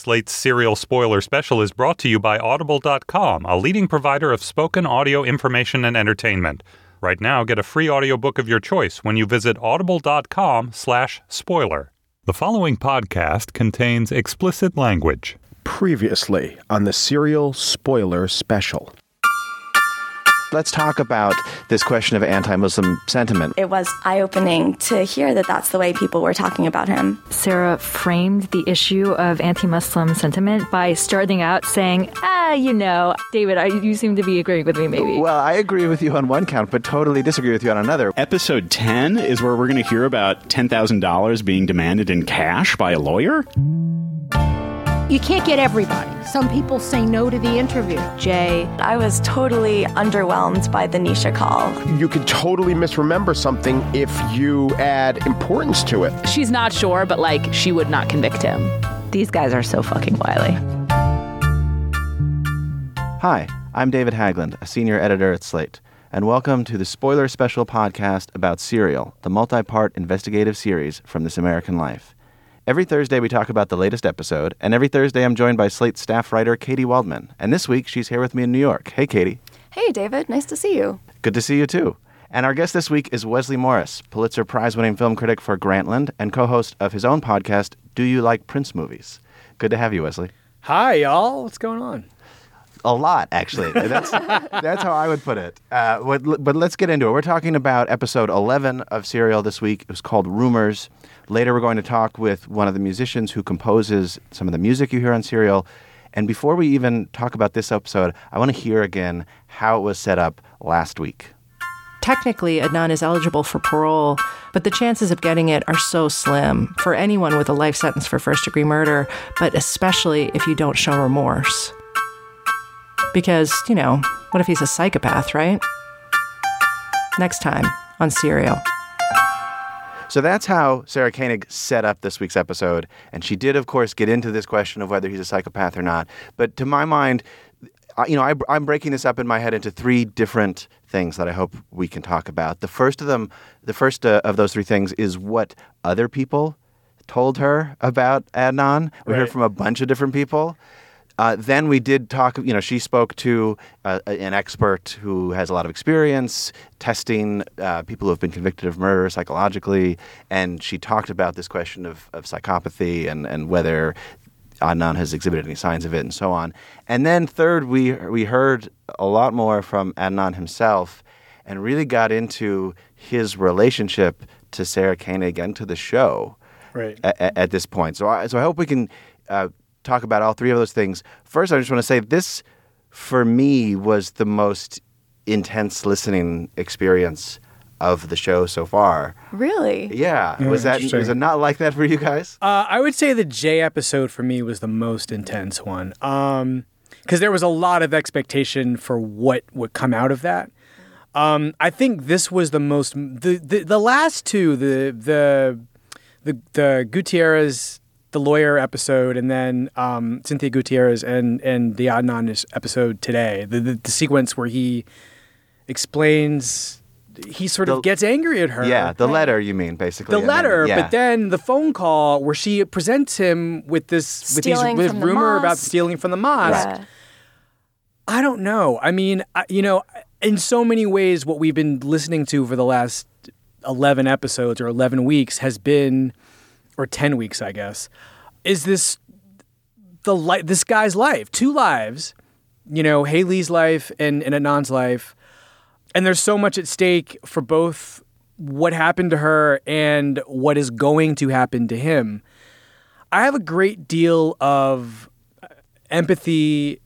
Slate's serial spoiler special is brought to you by Audible.com, a leading provider of spoken audio information and entertainment. Right now, get a free audiobook of your choice when you visit audible.com slash spoiler. The following podcast contains explicit language. Previously on the Serial Spoiler Special. Let's talk about this question of anti Muslim sentiment. It was eye opening to hear that that's the way people were talking about him. Sarah framed the issue of anti Muslim sentiment by starting out saying, ah, you know, David, I, you seem to be agreeing with me, maybe. Well, I agree with you on one count, but totally disagree with you on another. Episode 10 is where we're going to hear about $10,000 being demanded in cash by a lawyer. You can't get everybody. Some people say no to the interview. Jay, I was totally underwhelmed by the Nisha call. You could totally misremember something if you add importance to it. She's not sure, but like she would not convict him. These guys are so fucking wily. Hi, I'm David Haglund, a senior editor at Slate, and welcome to the spoiler special podcast about Serial, the multi part investigative series from This American Life. Every Thursday, we talk about the latest episode, and every Thursday, I'm joined by Slate staff writer Katy Waldman. And this week, she's here with me in New York. Hey, Katy. Hey, David. Nice to see you. Good to see you, too. And our guest this week is Wesley Morris, Pulitzer Prize winning film critic for Grantland and co host of his own podcast, Do You Like Prince Movies? Good to have you, Wesley. Hi, y'all. What's going on? A lot, actually. That's that's how I would put it. Uh, what, but let's get into it. We're talking about episode 11 of Serial this week. It was called Rumors. Later, we're going to talk with one of the musicians who composes some of the music you hear on Serial. And before we even talk about this episode, I want to hear again how it was set up last week. Technically, Adnan is eligible for parole, but the chances of getting it are so slim for anyone with a life sentence for first degree murder, but especially if you don't show remorse. Because, you know, what if he's a psychopath, right? Next time on Serial. So that's how Sarah Koenig set up this week's episode. And she did, of course, get into this question of whether he's a psychopath or not. But to my mind, you know, I, am breaking this up in my head into three different things that I hope we can talk about. The first of them, the first uh, of those three things is what other people told her about Adnan. We right. heard from a bunch of different people. Uh, then we did talk, you know, she spoke to uh, an expert who has a lot of experience testing uh, people who have been convicted of murder psychologically. And she talked about this question of, of psychopathy and, and whether Adnan has exhibited any signs of it and so on. And then third, we, we heard a lot more from Adnan himself and really got into his relationship to Sarah Koenig and to the show right. at, at this point. So I, so I hope we can uh, talk about all three of those things. First, I just want to say this, for me, was the most intense listening experience of the show so far. Really? Yeah. Mm, was that was it not like that for you guys? Uh, I would say the Jay episode for me was the most intense one. Um, because there was a lot of expectation for what would come out of that. Um, I think this was the most the, the the last two the the the the Gutierrez the lawyer episode and then um, Cynthia Gutierrez and and the Adnan episode today. The, the, the sequence where he explains he sort the, of gets angry at her. Yeah, the letter you mean basically. The letter, then, yeah. but then the phone call where she presents him with this stealing with, these, with rumor about stealing from the mosque. Yeah. I don't know. I mean, I, you know, in so many ways, what we've been listening to for the last eleven episodes or eleven weeks has been or 10 weeks, I guess, is this the li- this guy's life, two lives, you know, Haley's life and, and Adnan's life. And there's so much at stake for both what happened to her and what is going to happen to him. I have a great deal of empathy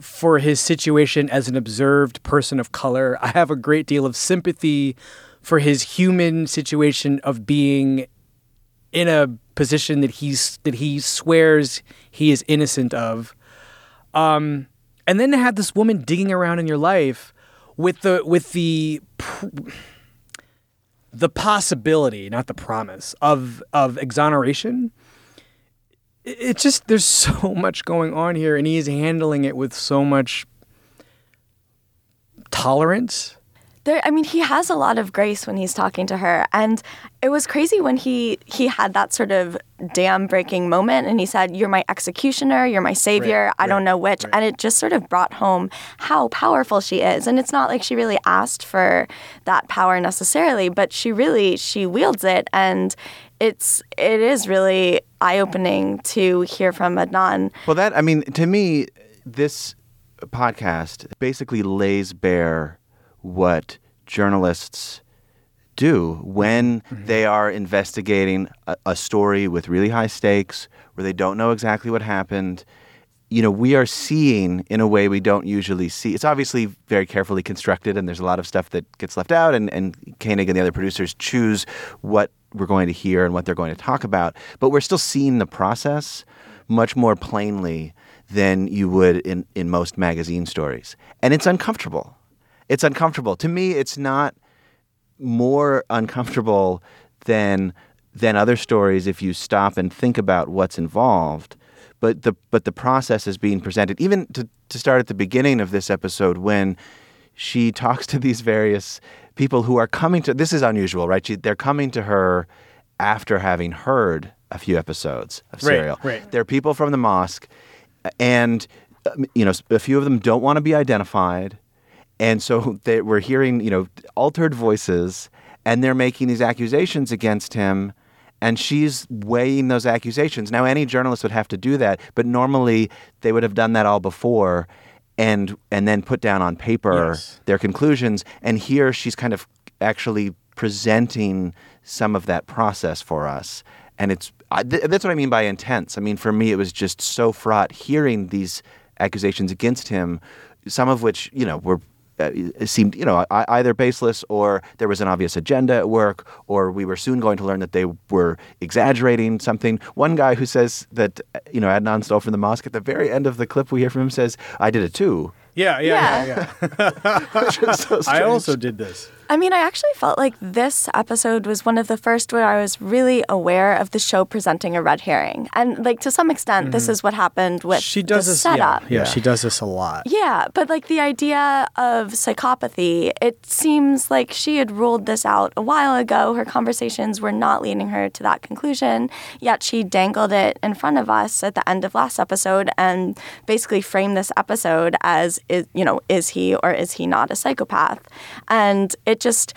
for his situation as an observed person of color. I have a great deal of sympathy for his human situation of being in a position that he's that he swears he is innocent of. Um, and then to have this woman digging around in your life with the with the the possibility, not the promise of of exoneration. It's just there's so much going on here, and he is handling it with so much tolerance there I mean he has a lot of grace when he's talking to her. And it was crazy when he he had that sort of dam breaking moment and he said you're my executioner you're my savior Right, I don't know which. right. and it just sort of brought home how powerful she is. And it's not like she really asked for that power necessarily but she really she wields it. And it's it is really eye opening to hear from Adnan. Well, that I mean, to me, this podcast basically lays bare what journalists do when mm-hmm. they are investigating a, a story with really high stakes, where they don't know exactly what happened. You know, we are seeing in a way we don't usually see. It's obviously very carefully constructed, and there's a lot of stuff that gets left out, and, and Koenig and the other producers choose what we're going to hear and what they're going to talk about. But we're still seeing the process much more plainly than you would in, in most magazine stories. And it's uncomfortable. It's uncomfortable. To me, it's not more uncomfortable than than other stories if you stop and think about what's involved. But the but the process is being presented. Even to, to start at the beginning of this episode when she talks to these various people who are coming to this is unusual, right? She, they're coming to her after having heard a few episodes of Serial. right. right. They're people from the mosque, and um, you know a few of them don't want to be identified, and so they, we're hearing you know altered voices, and they're making these accusations against him. And she's weighing those accusations. Now, any journalist would have to do that, but normally they would have done that all before, and and then put down on paper Yes. their conclusions. And here she's kind of actually presenting some of that process for us. And it's I, th- that's what I mean by intense. I mean, for me, it was just so fraught hearing these accusations against him, some of which you know were. Uh, seemed, you know, either baseless or there was an obvious agenda at work, or we were soon going to learn that they were exaggerating something. One guy who says that, you know, Adnan stole from the mosque at the very end of the clip we hear from him says, "I did it too." Yeah, yeah, yeah. yeah. Which is so I also did this. I mean, I actually felt like this episode was one of the first where I was really aware of the show presenting a red herring. And like to some extent, this is what happened with Mm-hmm. She does the this. Yeah, setup. yeah, she does this a lot. Yeah, but like the idea of psychopathy, it seems like she had ruled this out a while ago. Her conversations were not leading her to that conclusion, yet she dangled it in front of us at the end of last episode and basically framed this episode as is, you know, is he or is he not a psychopath? And it just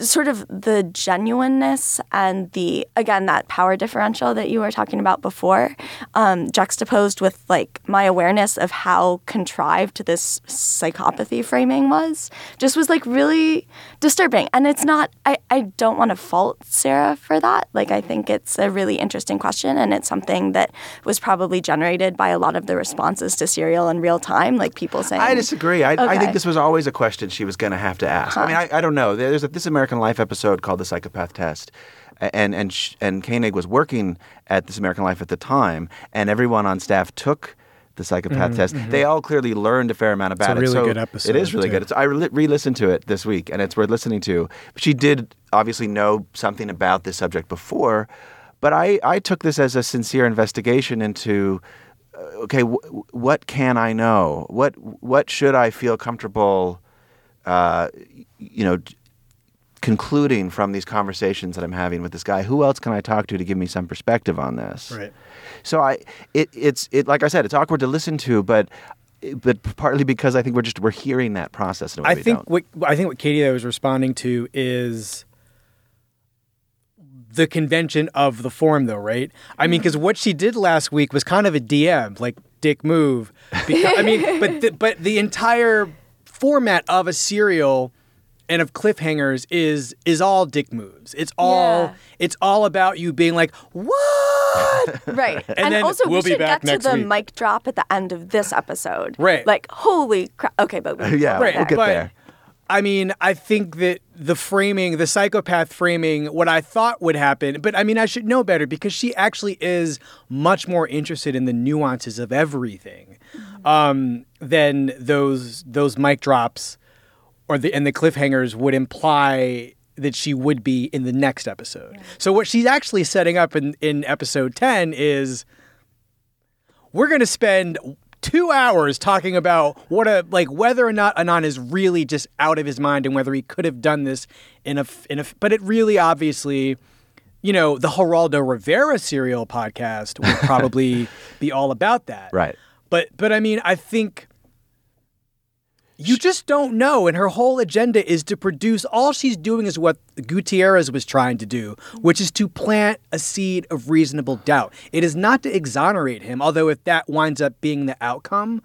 sort of the genuineness and the again that power differential that you were talking about before um, juxtaposed with like my awareness of how contrived this psychopathy framing was just was like really disturbing and it's not i, I don't want to fault sarah for that like i think it's a really interesting question and it's something that was probably generated by a lot of the responses to serial in real time like people saying I disagree. I, I think this was always a question she was going to have to ask. I mean, I, I don't know. There's a This American Life episode called "The Psychopath Test," and and sh- and Koenig was working at This American Life at the time, and everyone on staff took the psychopath test. They all clearly learned a fair amount about Mm-hmm, a it. really so good episode, It is really too. good. It's, I re- re-listened to it this week, and it's worth listening to. She did obviously know something about this subject before, but I, I took this as a sincere investigation into uh, okay, w- what can I know? What what should I feel comfortable, uh, you know, concluding from these conversations that I'm having with this guy? Who else can I talk to to give me some perspective on this? Right. So I, it, it's it like I said, it's awkward to listen to, but but partly because I think we're just we're hearing that process. In a way I we think don't. what I think what Katie was responding to is the convention of the form, though, right? I mean, because what she did last week was kind of a DM, like dick move. Because, I mean, but the, but the entire format of a serial and of cliffhangers is is all dick moves. It's all Yeah. it's all about you being like, what? Right. And And, then also, we'll we be should back get to the week. mic drop at the end of this episode. Right. Like, holy crap. Okay, but we Yeah, right, we'll get but, there. I mean, I think that the framing, the psychopath framing, what I thought would happen, but I mean, I should know better because she actually is much more interested in the nuances of everything um, than those those mic drops or the and the cliffhangers would imply that she would be in the next episode. So what she's actually setting up in in episode ten is we're going to spend two hours talking about what a like whether or not Adnan is really just out of his mind and whether he could have done this in a in a. But it really obviously, you know, the Geraldo Rivera serial podcast would probably be all about that. Right. But but I mean, I think you just don't know. And her whole agenda is to produce. All she's doing is what Gutierrez was trying to do, which is to plant a seed of reasonable doubt. It is not to exonerate him, although if that winds up being the outcome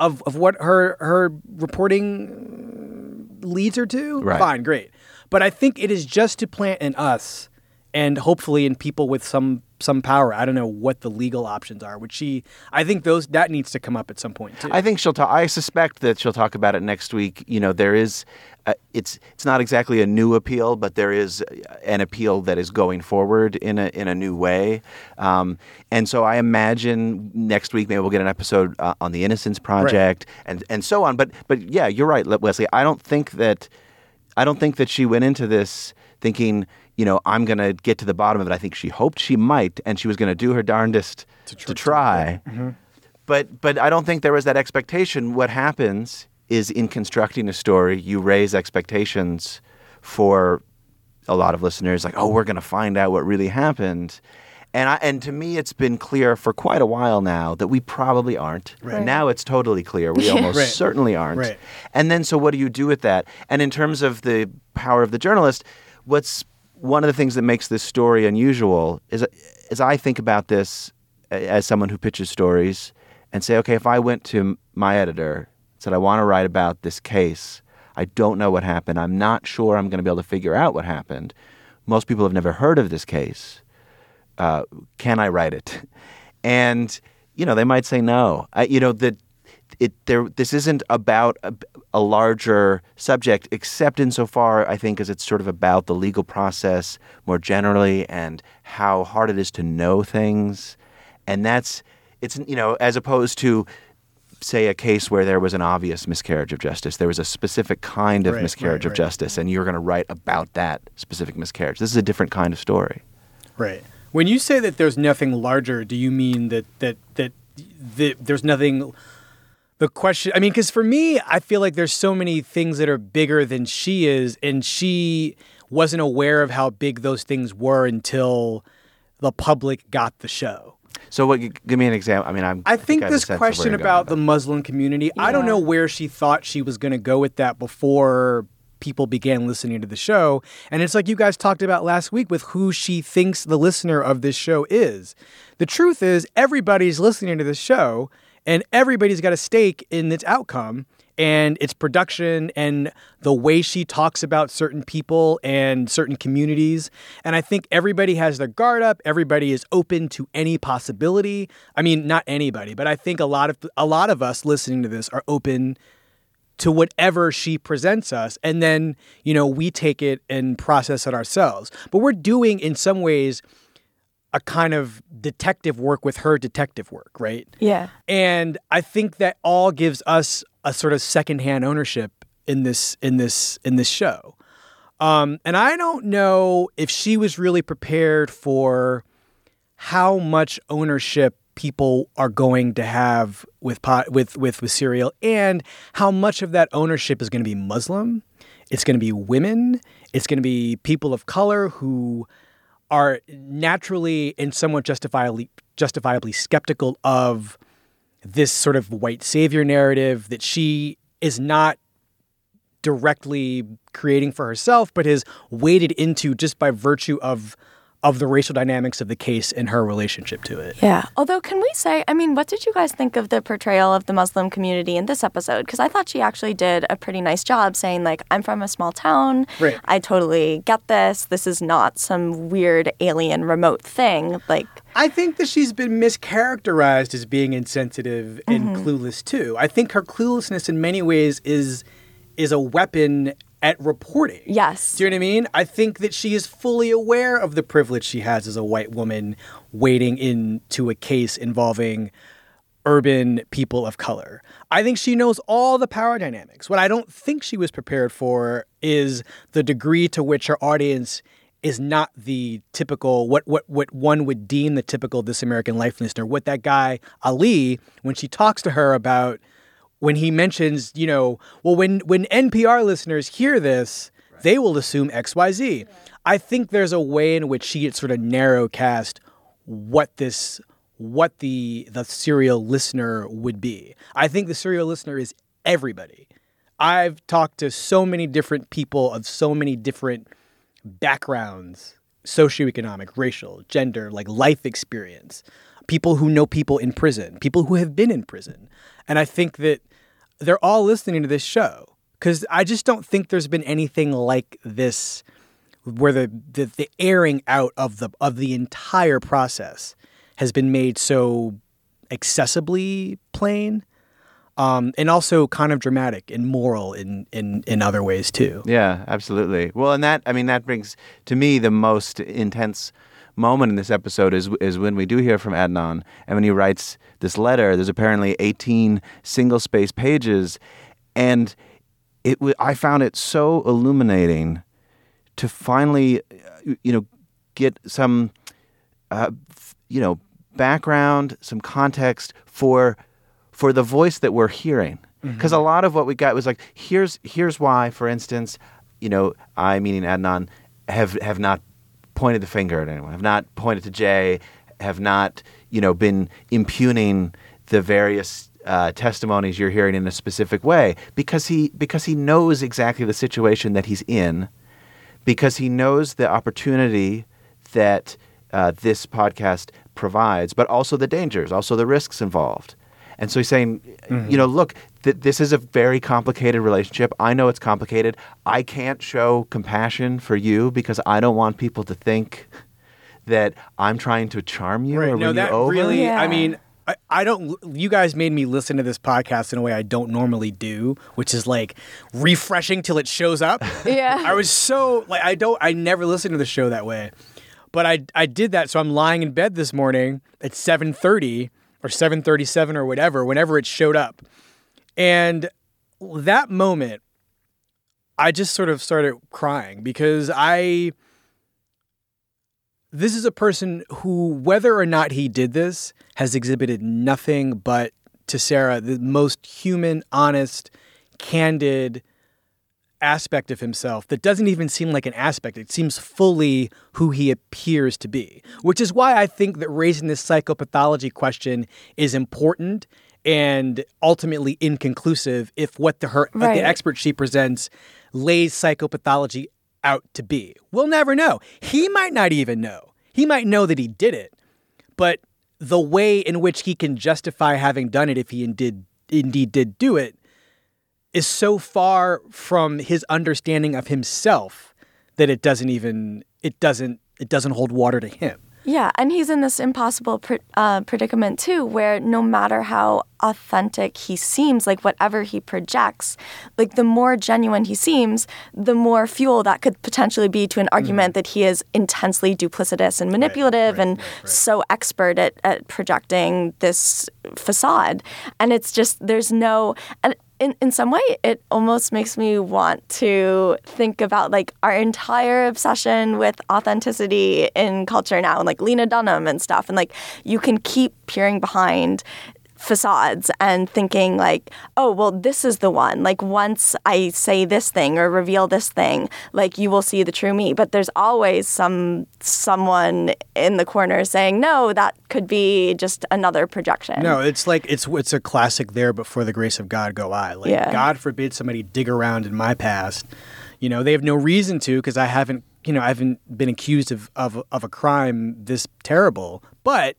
of, of what her her reporting uh, leads her to, Right. fine, great. But I think it is just to plant in us and hopefully in people with some some power. I don't know what the legal options are, which she I think those that needs to come up at some point too. I think she'll talk. I suspect that she'll talk about it next week. You know, there is, uh, it's it's not exactly a new appeal, but there is an appeal that is going forward in a in a new way. Um, and so I imagine next week maybe we'll get an episode uh, on the Innocence Project and and so on. But but yeah, you're right, Wesley. I don't think that I don't think that she went into this thinking. You know, I'm going to get to the bottom of it. I think she hoped she might, and she was going to do her darndest to, try. But but I don't think there was that expectation. What happens is in constructing a story, you raise expectations for a lot of listeners, like, oh, we're going to find out what really happened. And I, and to me, it's been clear for quite a while now that we probably aren't. Right. Now it's totally clear. We almost Right. certainly aren't. Right. And then, so what do you do with that? And in terms of the power of the journalist, what's one of the things that makes this story unusual is, as I think about this as someone who pitches stories and say, okay, if I went to my editor said, I want to write about this case, I don't know what happened, I'm not sure I'm going to be able to figure out what happened. Most people have never heard of this case. Uh, can I write it? And you know, they might say no. I, you know that it there. This isn't about a, a larger subject, except insofar I think as it's sort of about the legal process more generally and how hard it is to know things, and that's it's you know as opposed to say a case where there was an obvious miscarriage of justice. There was a specific kind of Right, miscarriage right, of right. justice, and you're going to write about that specific miscarriage. This is a different kind of story. Right. When you say that there's nothing larger, do you mean that that that, that there's nothing? The question, I mean, because for me, I feel like there's so many things that are bigger than she is, and she wasn't aware of how big those things were until the public got the show. So, what? Give me an example. I mean, I'm. I think I have a this sense of where question about the Muslim community, I don't know where she thought she was going to go with that before people began listening to the show. And it's like you guys talked about last week with who she thinks the listener of this show is. The truth is, everybody's listening to this show and everybody's got a stake in its outcome and its production and the way she talks about certain people and certain communities. And I think everybody has their guard up. Everybody is open to any possibility. I mean, not anybody, but I think a lot of a lot of us listening to this are open to whatever she presents us and then, you know, we take it and process it ourselves. But we're doing in some ways a kind of detective work with her detective work, right? Yeah. And I think that all gives us a sort of secondhand ownership in this in this in this show. Um, and I don't know if she was really prepared for how much ownership people are going to have with pot, with with with serial, and how much of that ownership is going to be Muslim. It's going to be women. It's going to be people of color who are naturally and somewhat justifiably justifiably skeptical of this sort of white savior narrative that she is not directly creating for herself, but has waded into just by virtue of of the racial dynamics of the case and her relationship to it. Yeah. Although, can we say, I mean, what did you guys think of the portrayal of the Muslim community in this episode? Because I thought she actually did a pretty nice job saying, like, I'm from a small town. Right. I totally get this. This is not some weird alien remote thing. Like, I think that she's been mischaracterized as being insensitive and Mhm. clueless too. I think her cluelessness in many ways is is a weapon at reporting. Yes. Do you know what I mean? I think that she is fully aware of the privilege she has as a white woman wading into a case involving urban people of color. I think she knows all the power dynamics. What I don't think she was prepared for is the degree to which her audience is not the typical what what what one would deem the typical This American Life listener. What that guy Ali, when she talks to her about when he mentions, you know, well, when when NPR listeners hear this, right. they will assume X Y Z. I think there's a way in which she gets sort of narrow cast what this what the the serial listener would be. I think the serial listener is everybody. I've talked to so many different people of so many different backgrounds, socioeconomic, racial, gender, like life experience, people who know people in prison, people who have been in prison. And I think that they're all listening to this show because I just don't think there's been anything like this where the, the, the airing out of the of the entire process has been made so accessibly plain um, and also kind of dramatic and moral in, in, in other ways too. Yeah, absolutely. Well, and that I mean that brings to me the most intense moment in this episode is is when we do hear from Adnan and when he writes this letter. There's apparently 18 single space pages, and it I found it so illuminating to finally, you know, get some, uh, you know, background, some context for for the voice that we're hearing. Because mm-hmm. a lot of what we got was like, here's here's why, for instance, you know, I meaning Adnan have have not pointed the finger at anyone, have not pointed to Jay, have not, you know, been impugning the various uh, testimonies you're hearing in a specific way because he because he knows exactly the situation that he's in, because he knows the opportunity that uh, this podcast provides, but also the dangers, also the risks involved. And so he's saying, mm-hmm. you know, look, th- this is a very complicated relationship. I know it's complicated. I can't show compassion for you because I don't want people to think that I'm trying to charm you right. or no, win that you over. Really, yeah. I mean, I, I don't. You guys made me listen to this podcast in a way I don't normally do, which is like refreshing till it shows up. Yeah. I was so like I don't. I never listen to the show that way, but I I did that. So I'm lying in bed this morning at 7:30 or 737 or whatever, whenever it showed up. And that moment, I just sort of started crying because I. This is a person who, whether or not he did this, has exhibited nothing but, to Sarah, the most human, honest, candid, aspect of himself that doesn't even seem like an aspect. It seems fully who he appears to be, which is why I think that raising this psychopathology question is important and ultimately inconclusive if what the her right. the expert she presents lays psychopathology out to be. We'll never know. He might not even know. He might know that he did it, but the way in which he can justify having done it if he indeed indeed did do it is so far from his understanding of himself that it doesn't even it doesn't it doesn't hold water to him. Yeah, and he's in this impossible pr- uh, predicament too, where no matter how authentic he seems, like whatever he projects, like the more genuine he seems, the more fuel that could potentially be to an argument mm. that he is intensely duplicitous and manipulative right, right, and right, so expert at, at projecting this facade. And it's just, there's no, and in, in some way, it almost makes me want to think about like our entire obsession with authenticity in culture now, and like Lena Dunham and stuff. And like you can keep peering behind facades and thinking like oh well this is the one. Like once i say this thing or reveal this thing like you will see the true me. But there's always some someone in the corner saying no that could be just another projection. No it's like it's it's a classic there but for the grace of god go i. Like yeah. god forbid somebody dig around in my past. You know they have no reason to because i haven't you know i haven't been accused of, of of a crime this terrible. But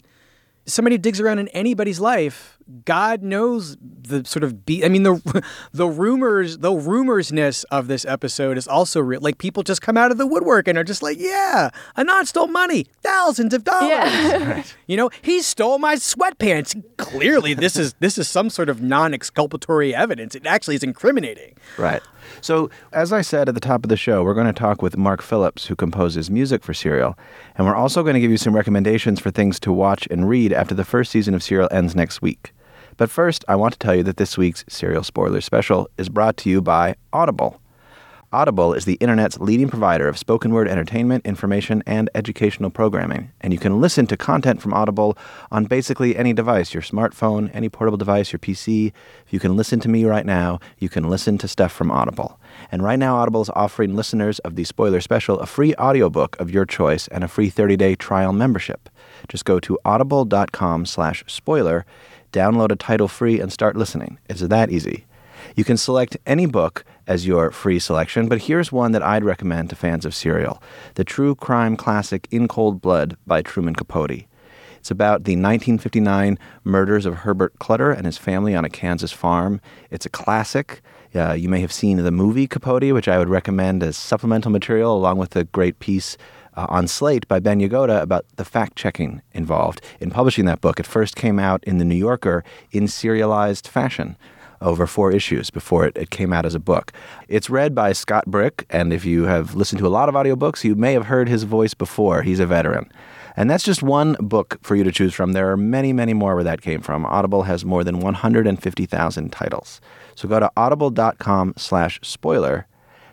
somebody digs around in anybody's life, God knows the sort of be. I mean the the rumors, the rumorsness of this episode is also real. Like people just come out of the woodwork and are just like, "Yeah, Adnan stole money, thousands of dollars." Yeah. right. You know, he stole my sweatpants. Clearly, this is this is some sort of non-exculpatory evidence. It actually is incriminating. Right. So, as I said at the top of the show, we're going to talk with Mark Phillips, who composes music for Serial. And we're also going to give you some recommendations for things to watch and read after the first season of Serial ends next week. But first, I want to tell you that this week's Serial Spoiler Special is brought to you by Audible. Audible is the internet's leading provider of spoken word entertainment, information, and educational programming. And you can listen to content from Audible on basically any device your smartphone, any portable device, your PC. If you can listen to me right now, you can listen to stuff from Audible. And right now, Audible is offering listeners of the spoiler special a free audiobook of your choice and a free 30 day trial membership. Just go to audible.com slash spoiler, download a title free, and start listening. It's that easy. You can select any book as your free selection, but here's one that I'd recommend to fans of Serial the true crime classic In Cold Blood by Truman Capote. It's about the 1959 murders of Herbert Clutter and his family on a Kansas farm. It's a classic. Uh, you may have seen the movie Capote, which I would recommend as supplemental material, along with a great piece uh, on Slate by Ben Yagoda about the fact checking involved in publishing that book. It first came out in The New Yorker in serialized fashion over four issues before it, it came out as a book. It's read by Scott Brick, and if you have listened to a lot of audiobooks, you may have heard his voice before. He's a veteran. And that's just one book for you to choose from. There are many, many more where that came from. Audible has more than 150,000 titles. So go to audible.com slash spoiler.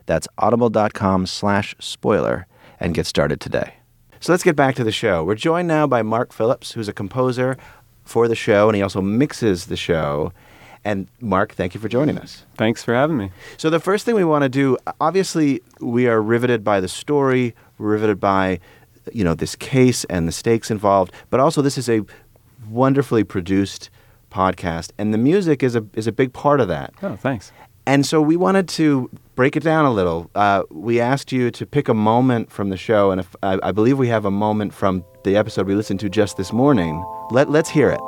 That's audible.com slash spoiler and get started today. So let's get back to the show. We're joined now by Mark Phillips, who's a composer for the show, and he also mixes the show. And Mark, thank you for joining us. Thanks for having me. So the first thing we want to do, obviously, we are riveted by the story, riveted by, you know, this case and the stakes involved, but also this is a wonderfully produced podcast, and the music is a is a big part of that. Oh, thanks. And so we wanted to break it down a little. Uh, we asked you to pick a moment from the show, and if, I, I believe we have a moment from the episode we listened to just this morning. Let let's hear it.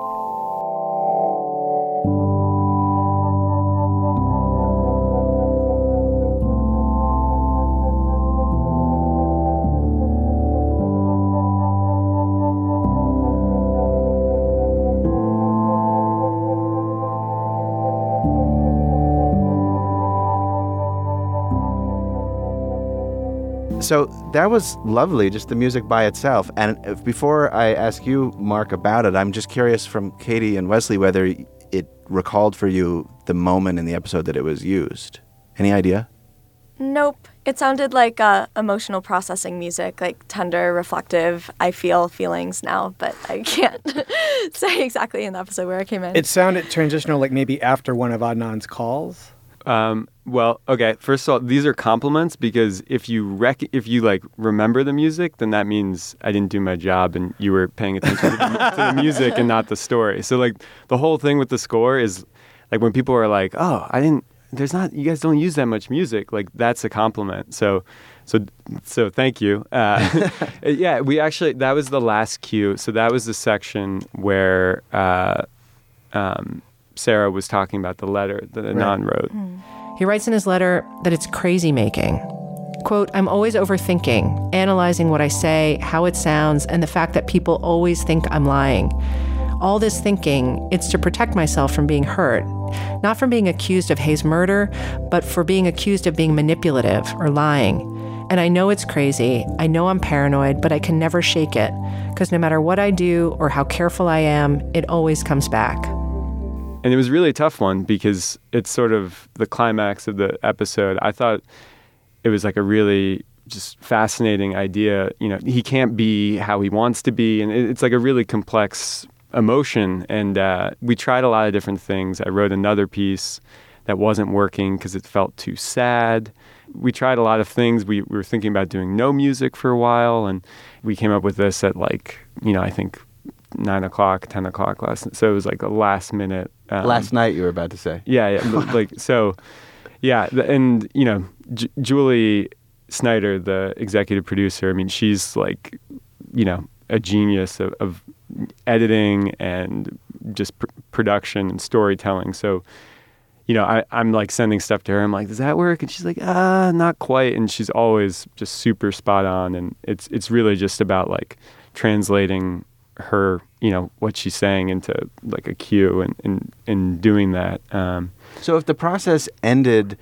So that was lovely, just the music by itself. And before I ask you, Mark, about it, I'm just curious from Katy and Wesley whether it recalled for you the moment in the episode that it was used. Any idea? Nope. It sounded like uh, emotional processing music, like tender, reflective. I feel feelings now, but I can't say exactly in the episode where I came in. It sounded transitional, like maybe after one of Adnan's calls. Um, well, okay. First of all, these are compliments because if you rec- if you like remember the music, then that means I didn't do my job and you were paying attention to, the, to the music and not the story. So like the whole thing with the score is like when people are like, "Oh, I didn't." There's not. You guys don't use that much music. Like that's a compliment. So, so, so thank you. Uh, yeah, we actually that was the last cue. So that was the section where. Uh, um, Sarah was talking about the letter that Adnan right. wrote. Mm. He writes in his letter that it's crazy making. Quote, I'm always overthinking, analyzing what I say, how it sounds, and the fact that people always think I'm lying. All this thinking, it's to protect myself from being hurt, not from being accused of Hae's murder, but for being accused of being manipulative or lying. And I know it's crazy. I know I'm paranoid, but I can never shake it because no matter what I do or how careful I am, it always comes back. And it was really a tough one because it's sort of the climax of the episode. I thought it was like a really just fascinating idea. You know, he can't be how he wants to be, and it's like a really complex emotion. And uh, we tried a lot of different things. I wrote another piece that wasn't working because it felt too sad. We tried a lot of things. We, we were thinking about doing no music for a while, and we came up with this at like, you know, I think nine o'clock, ten o'clock last. So it was like a last minute. Um, last night, you were about to say. Yeah, yeah like so. Yeah, and you know, J- Julie Snyder, the executive producer. I mean, she's like, you know, a genius of, of editing and just pr- production and storytelling. So, you know, I, I'm like sending stuff to her. I'm like, does that work? And she's like, ah, not quite. And she's always just super spot on. And it's it's really just about like translating her, you know, what she's saying into like a cue and and, and doing that. Um, so if the process ended,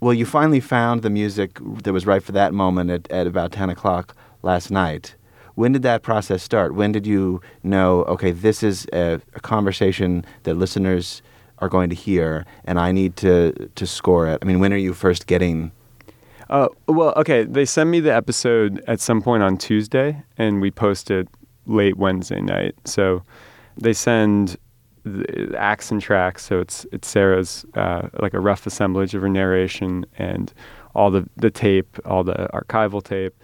well, you finally found the music that was right for that moment at, at about ten o'clock last night. When did that process start? When did you know, okay, this is a, a conversation that listeners are going to hear, and I need to to score it? I mean, when are you first getting Uh, well, okay. They send me the episode at some point on Tuesday, and we post it late Wednesday night. So they send the acts and tracks. So it's it's Sarah's uh, like a rough assemblage of her narration and all the the tape, all the archival tape.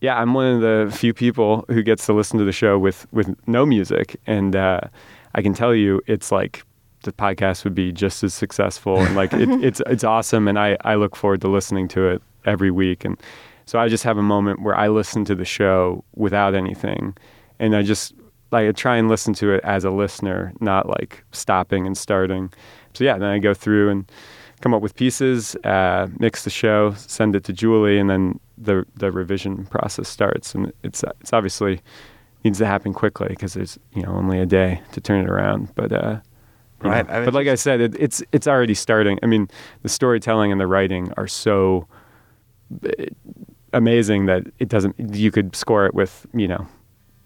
Yeah, I'm one of the few people who gets to listen to the show with with no music, and uh, I can tell you, it's like the podcast would be just as successful, and like it, it's it's awesome, and I I look forward to listening to it every week, and so I just have a moment where I listen to the show without anything, and I just like I try and listen to it as a listener, not like stopping and starting. So yeah, then I go through and come up with pieces, uh, mix the show, send it to Julie, and then the the revision process starts. And it's it's obviously needs to happen quickly because there's you know only a day to turn it around. But uh, right, I mean, but like I said, it, it's it's already starting. I mean, the storytelling and the writing are so uh, amazing that it doesn't. You could score it with you know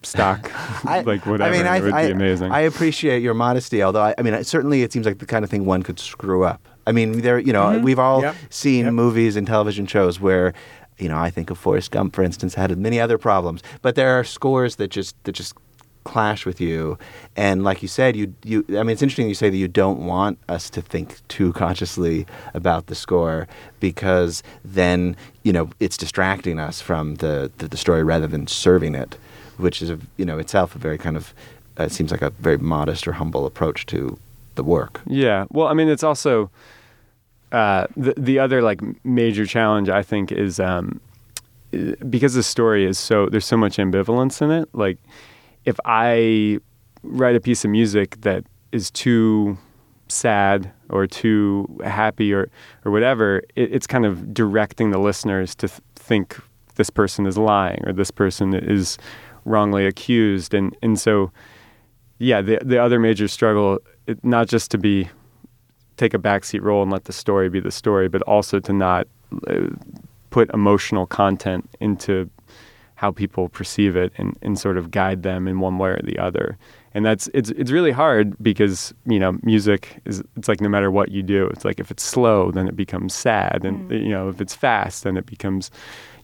stock, I, like whatever. I mean, I, it would I, be amazing. I appreciate your modesty, although I, I mean, certainly it seems like the kind of thing one could screw up. I mean, there, you know, Mhm. we've all Yep. seen Yep. movies and television shows where, you know, I think of Forrest Gump, for instance, had many other problems, but there are scores that just that just clash with you, and like you said, you you. I mean, it's interesting you say that you don't want us to think too consciously about the score because then you know it's distracting us from the the, the story rather than serving it, which is you know itself a very kind of uh, it seems like a very modest or humble approach to the work. Yeah. Well, I mean, it's also uh, the the other like major challenge I think is um, because the story is so there's so much ambivalence in it. Like, if I write a piece of music that is too sad or too happy or or whatever, it, it's kind of directing the listeners to th- think this person is lying or this person is wrongly accused, and and so yeah, the the other major struggle, it, not just to be take a backseat role and let the story be the story, but also to not uh, put emotional content into how people perceive it and, and sort of guide them in one way or the other. And that's it's it's really hard because you know music is it's like no matter what you do, it's like if it's slow, then it becomes sad, and you know if it's fast, then it becomes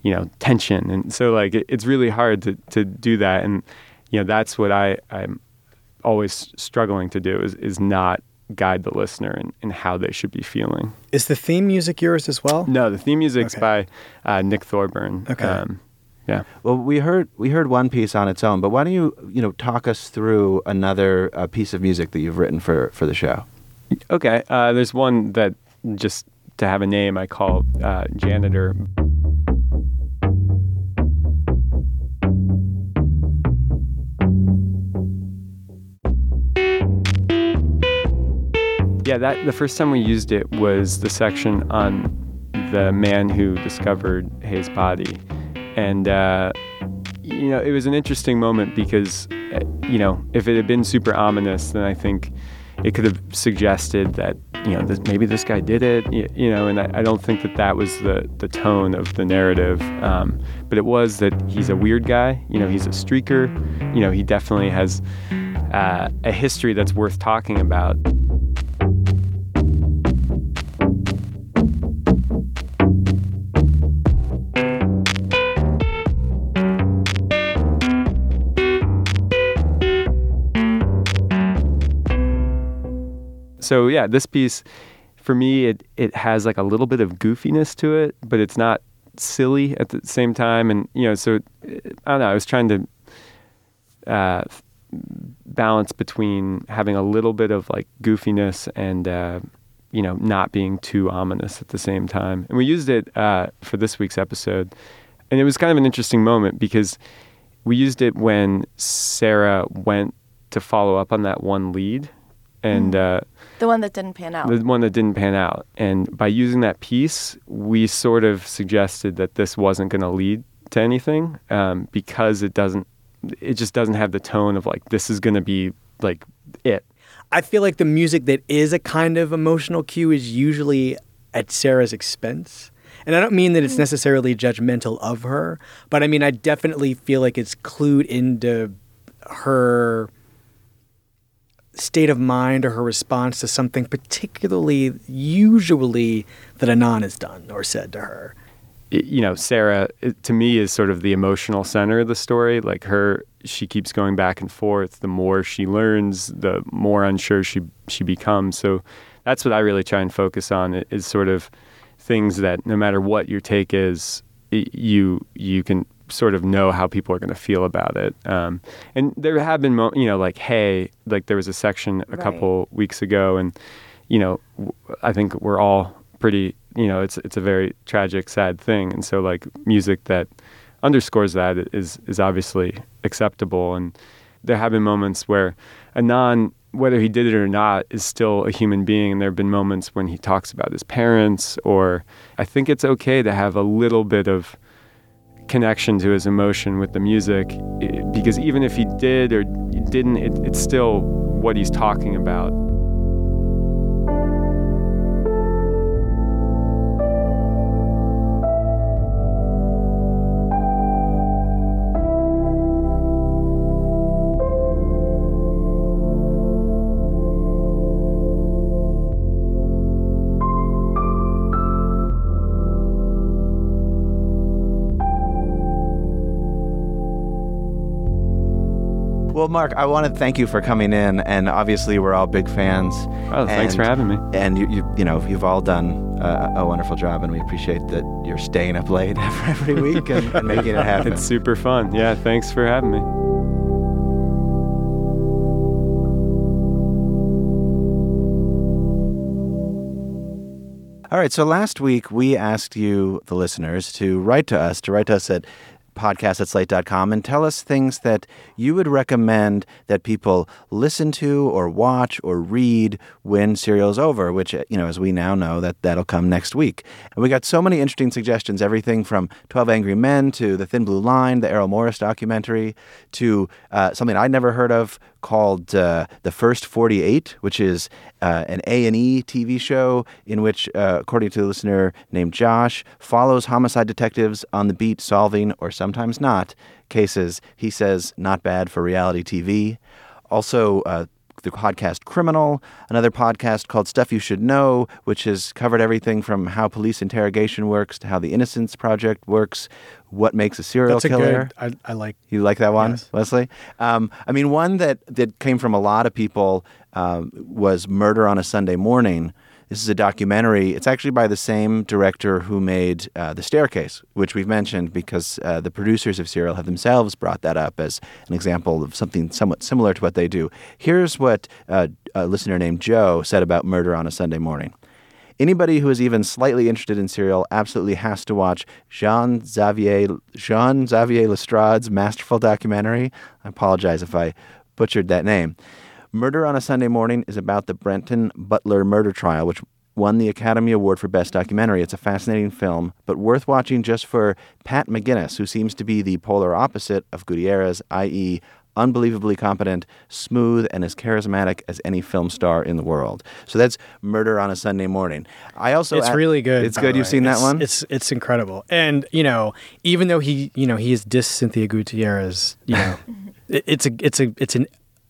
you know tension, and so like it, it's really hard to to do that, and you know that's what I I'm always struggling to do is is not guide the listener in, in how they should be feeling. Is the theme music yours as well? No, the theme music's Okay. by uh, Nick Thorburn. Okay. Um, yeah. Well, we heard we heard one piece on its own, but why don't you you know talk us through another uh, piece of music that you've written for for the show? Okay. Uh, there's one that just to have a name I call uh, Janitor. Yeah, that the first time we used it was the section on the man who discovered Hae's body, and uh, you know it was an interesting moment because uh, you know if it had been super ominous, then I think it could have suggested that you know this, maybe this guy did it, you, you know, and I, I don't think that that was the the tone of the narrative, um, but it was that he's a weird guy, you know, he's a streaker, you know, he definitely has uh, a history that's worth talking about. So yeah, this piece for me it it has like a little bit of goofiness to it, but it's not silly at the same time. And you know, so uh, I don't know. I was trying to uh, balance between having a little bit of like goofiness and uh, you know not being too ominous at the same time. And we used it uh, for this week's episode, and it was kind of an interesting moment because we used it when Sarah went to follow up on that one lead, and. Uh, The one that didn't pan out. the one that didn't pan out. And by using that piece, we sort of suggested that this wasn't going to lead to anything um, because it doesn't. It just doesn't have the tone of like this is going to be like it. I feel like the music that is a kind of emotional cue is usually at Sarah's expense. And I don't mean that it's necessarily judgmental of her, but I mean, I definitely feel like it's clued into her state of mind or her response to something particularly usually that Adnan has done or said to her. you know, Sarah to me is sort of the emotional center of the story. Like her, she keeps going back and forth. The more she learns, the more unsure she she becomes. So that's what I really try and focus on is sort of things that no matter what your take is, you you can sort of know how people are going to feel about it. Um, and there have been, mo- you know, like hey, like there was a section a right. couple weeks ago, and you know, I think we're all pretty, you know, it's it's a very tragic, sad thing, and so like music that underscores that is is obviously acceptable, and there have been moments where Adnan whether he did it or not, is still a human being. And there have been moments when he talks about his parents, or I think it's okay to have a little bit of connection to his emotion with the music, because even if he did or didn't, it, it's still what he's talking about. Well, Mark, I want to thank you for coming in, and obviously we're all big fans. Oh, thanks for having me. And you, you, you know, you've all done uh, a wonderful job, and we appreciate that you're staying up late every week and, and making it happen. It's super fun. Yeah, thanks for having me. All right, so last week we asked you, the listeners, to write to us, to write to us at podcast at slate.com and tell us things that you would recommend that people listen to or watch or read when Serial's over, which, you know, as we now know, that that'll come next week. And we got so many interesting suggestions, everything from 12 Angry Men to The Thin Blue Line, the Errol Morris documentary, to uh, something I'd never heard of called uh, The First 48, which is uh, an A&E TV show in which, uh, according to a listener named Josh, follows homicide detectives on the beat solving, or sometimes not, cases. He says, not bad for reality TV. Also, uh, the podcast Criminal, another podcast called Stuff You Should Know, which has covered everything from how police interrogation works to how the Innocence Project works, what makes a serial That's a killer. Good, I, I, like. You like that one, yes. Leslie? Um, I mean, one that that came from a lot of people um, was Murder on a Sunday Morning, this is a documentary. It's actually by the same director who made uh, The Staircase, which we've mentioned because uh, the producers of Serial have themselves brought that up as an example of something somewhat similar to what they do. Here's what uh, a listener named Joe said about Murder on a Sunday Morning. Anybody who is even slightly interested in Serial absolutely has to watch Jean Xavier Jean Xavier Lestrade's masterful documentary. I apologize if I butchered that name. Murder on a Sunday Morning is about the Brenton Butler murder trial, which won the Academy Award for Best Documentary. It's a fascinating film, but worth watching just for Pat McGuinness, who seems to be the polar opposite of Gutierrez, i.e., unbelievably competent, smooth, and as charismatic as any film star in the world. So that's Murder on a Sunday Morning. I also it's really good. It's good. You've seen it's, that one. It's it's incredible. And you know, even though he you know he is dis Cynthia Gutierrez, you know, it, it's a it's a it's an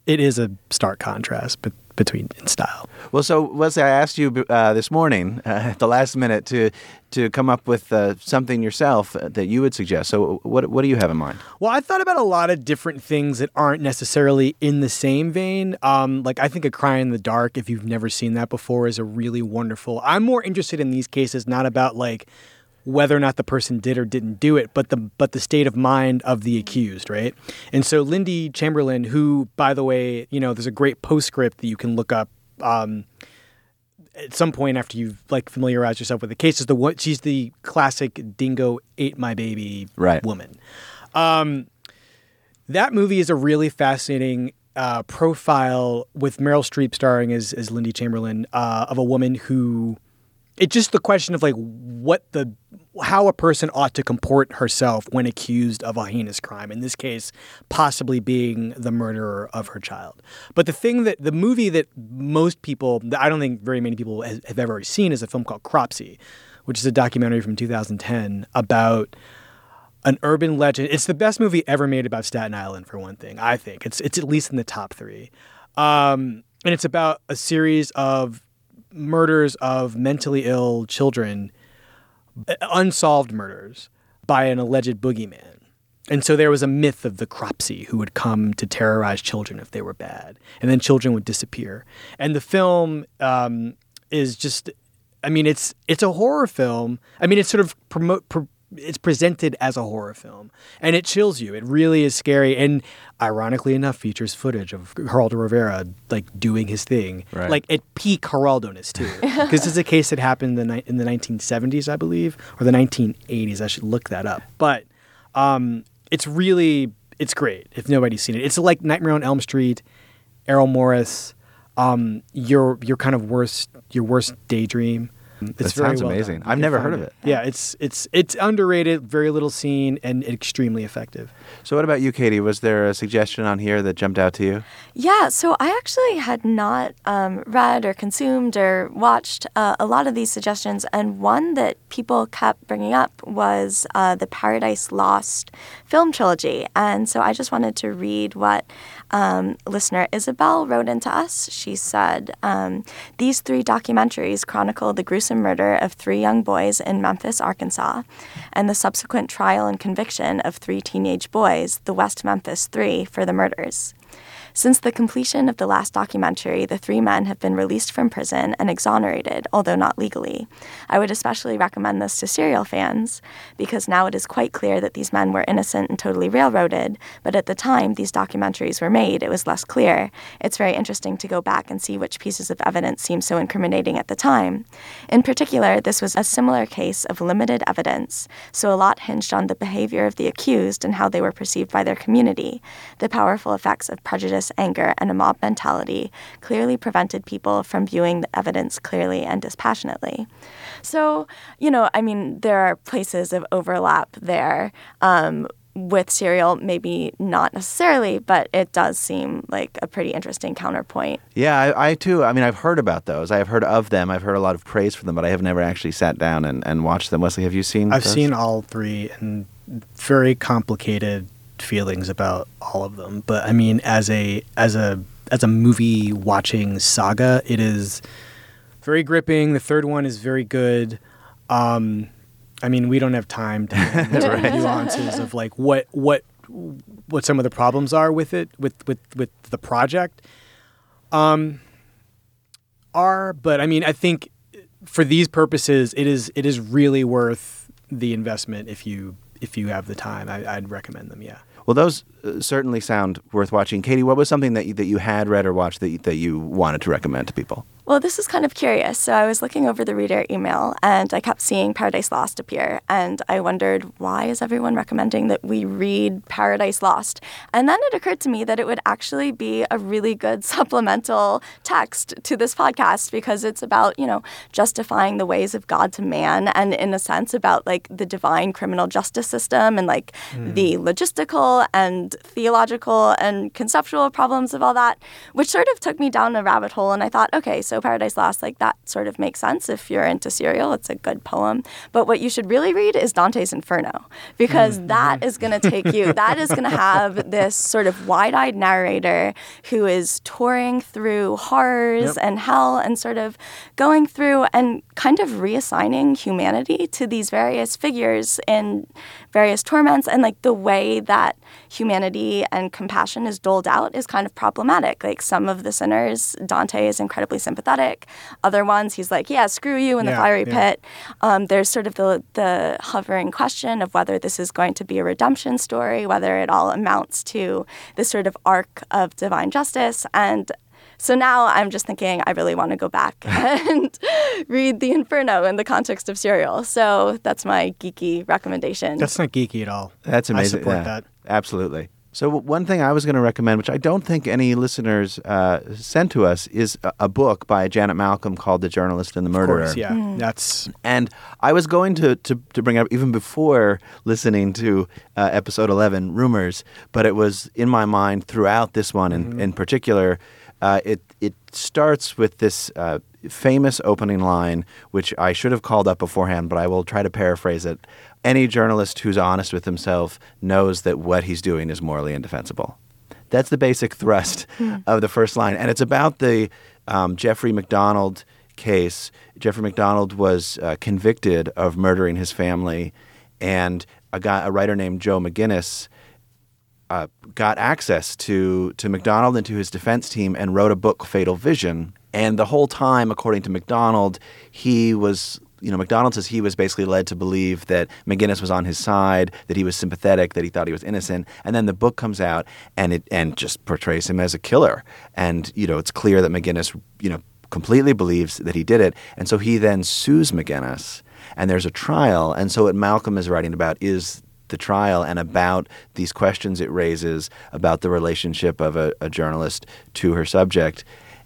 it is a stark contrast but between in style. Well, so Wesley, I asked you uh, this morning uh, at the last minute to to come up with uh, something yourself uh, that you would suggest. So, what what do you have in mind? Well, I thought about a lot of different things that aren't necessarily in the same vein. Um, like I think a Cry in the Dark, if you've never seen that before, is a really wonderful. I'm more interested in these cases, not about like whether or not the person did or didn't do it, but the but the state of mind of the accused, right? And so Lindy Chamberlain, who, by the way, you know, there's a great postscript that you can look up um, at some point after you've like familiarized yourself with the case. Is the one she's the classic dingo ate my baby right. woman. Um, that movie is a really fascinating uh, profile with Meryl Streep starring as as Lindy Chamberlain uh, of a woman who it's just the question of like what the how a person ought to comport herself when accused of a heinous crime in this case possibly being the murderer of her child. But the thing that the movie that most people that i don't think very many people have ever seen is a film called cropsy which is a documentary from 2010 about an urban legend. It's the best movie ever made about staten island for one thing i think. It's it's at least in the top three. Um, and it's about a series of murders of mentally ill children unsolved murders by an alleged boogeyman. And so there was a myth of the Cropsy who would come to terrorize children if they were bad, and then children would disappear. And the film um, is just, I mean, it's it's a horror film. I mean, it's sort of promote. Pro- it's presented as a horror film, and it chills you. It really is scary, and ironically enough, features footage of Geraldo Rivera like doing his thing, Right. like at peak Geraldo-ness too. Because this is a case that happened in the, ni- in the 1970s, I believe, or the 1980s. I should look that up. But um, it's really it's great if nobody's seen it. It's like Nightmare on Elm Street, Errol Morris, um, your your kind of worst your worst daydream. It's That very sounds well amazing. done. I've can never find heard of it. Yeah, it's it's it's underrated, very little seen, and extremely effective. So, what about you, Katy? Was there a suggestion on here that jumped out to you? Yeah, so I actually had not um, read or consumed or watched uh, a lot of these suggestions, and one that people kept bringing up was uh, the Paradise Lost film trilogy. And so I just wanted to read what um, listener Isabel wrote into us. She said, um, These three documentaries chronicle the gruesome murder of three young boys in Memphis, Arkansas, and the subsequent trial and conviction of three teenage boys, the West Memphis Three, for the murders. Since the completion of the last documentary, the three men have been released from prison and exonerated, although not legally. I would especially recommend this to serial fans because now it is quite clear that these men were innocent and totally railroaded, but at the time these documentaries were made, it was less clear. It's very interesting to go back and see which pieces of evidence seemed so incriminating at the time. In particular, this was a similar case of limited evidence, so a lot hinged on the behavior of the accused and how they were perceived by their community. The powerful effects of prejudice, anger, and a mob mentality clearly prevented people from viewing the evidence clearly and dispassionately. So, you know, I mean, there are places of overlap there. Um, with serial, maybe not necessarily, but it does seem like a pretty interesting counterpoint. Yeah, I, I too. I mean, I've heard about those. I have heard of them. I've heard a lot of praise for them, but I have never actually sat down and, and watched them. Wesley, have you seen? I've those? seen all three and very complicated feelings about all of them. But I mean, as a as a as a movie watching saga, it is very gripping. The third one is very good. Um, I mean, we don't have time to the nuances of like what what what some of the problems are with it with with with the project. Um, are but I mean, I think for these purposes, it is it is really worth the investment if you if you have the time. I, I'd recommend them. Yeah. Well, those certainly sound worth watching. Katy, what was something that you, that you had read or watched that you, that you wanted to recommend to people? Well, this is kind of curious. So I was looking over the reader email and I kept seeing Paradise Lost appear. And I wondered, why is everyone recommending that we read Paradise Lost? And then it occurred to me that it would actually be a really good supplemental text to this podcast because it's about, you know, justifying the ways of God to man and, in a sense, about like the divine criminal justice system and like Mm. the logistical and theological and conceptual problems of all that, which sort of took me down a rabbit hole. And I thought, okay, so Paradise Lost, like that sort of makes sense if you're into serial. It's a good poem. But what you should really read is Dante's Inferno because mm-hmm. that is going to take you, that is going to have this sort of wide eyed narrator who is touring through horrors Yep. and hell and sort of going through and kind of reassigning humanity to these various figures in various torments and like the way that humanity and compassion is doled out is kind of problematic. Like some of the sinners dante is incredibly sympathetic. Other ones he's like yeah screw you in the fiery yeah. pit. Um, there's sort of the, the hovering question of whether this is going to be a redemption story whether it all amounts to this sort of arc of divine justice and so now I'm just thinking I really want to go back and read The Inferno in the context of serial. So that's my geeky recommendation. That's not geeky at all. That's amazing. I support Yeah, that. Absolutely. So one thing I was going to recommend, which I don't think any listeners uh, sent to us, is a, a book by Janet Malcolm called "The Journalist and the Of Murderer." course, yeah. Hmm. That's And I was going to, to, to bring up even before listening to uh, episode 11, Rumors, but it was in my mind throughout this one in, in particular. Uh, it, it starts with this uh, famous opening line, which I should have called up beforehand, but I will try to paraphrase it. Any journalist who's honest with himself knows that what he's doing is morally indefensible. That's the basic thrust Hmm. of the first line. And it's about the um, Jeffrey MacDonald case. Jeffrey MacDonald was uh, convicted of murdering his family, and a guy, a writer named Joe McGinniss, uh, got access to to MacDonald and to his defense team and wrote a book, Fatal Vision. And the whole time, according to MacDonald, he was you know, MacDonald says he was basically led to believe that McGinniss was on his side, that he was sympathetic, that he thought he was innocent, and then the book comes out and it and just portrays him as a killer. And you know, it's clear that McGinniss, you know, completely believes that he did it, and so he then sues McGinniss, and there's a trial. And so what Malcolm is writing about is the trial and about these questions it raises about the relationship of a, a journalist to her subject.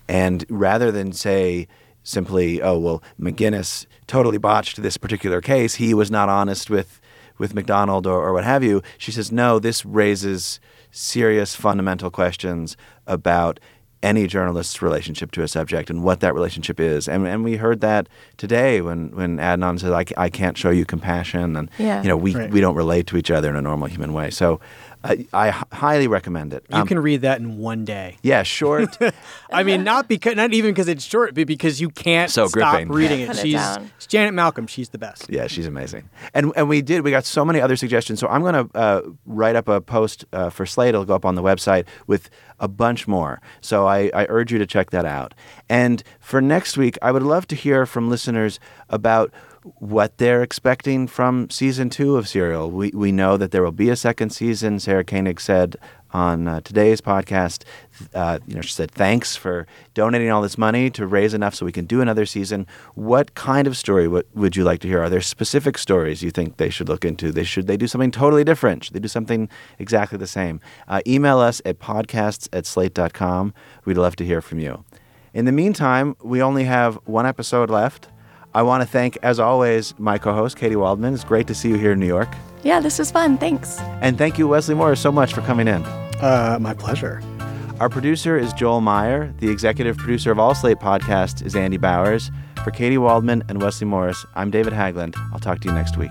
And rather than say simply, oh, well, McGinniss totally botched this particular case, he was not honest with, with MacDonald or, or what have you, she says, no, this raises serious fundamental questions about any journalist's relationship to a subject and what that relationship is. And, and we heard that today when, when Adnan said, I, I can't show you compassion. And, Yeah. you know, we, Right. we don't relate to each other in a normal human way. So I, I h- highly recommend it. You Um, can read that in one day. yeah, short. I mean, not because not even because it's short, but because you can't So stop gripping. reading it. It She's down. it's Janet Malcolm. She's the best. Yeah, she's amazing. And and we did. We got so many other suggestions. So I'm going to uh, write up a post uh, for Slate. It'll go up on the website with a bunch more. So I, I urge you to check that out. And for next week, I would love to hear from listeners about what they're expecting from season two of Serial. We we know that there will be a second season. Sarah Koenig said on uh, today's podcast, uh, you know, she said thanks for donating all this money to raise enough so we can do another season. What kind of story would would you like to hear? Are there specific stories you think they should look into? They should they do something totally different? Should they do something exactly the same? Uh, email us at podcasts at slate.com. We'd love to hear from you. In the meantime, we only have one episode left. I want to thank, as always, my co-host Katy Waldman. It's great to see you here in New York, Yeah, this was fun. Thanks. and thank you, Wesley Morris, so much for coming in. Uh, my pleasure. Our producer is Joel Meyer. The executive producer of all Slate podcasts is Andy Bowers. For Katy Waldman and Wesley Morris, I'm David Haglund. I'll talk to you next week.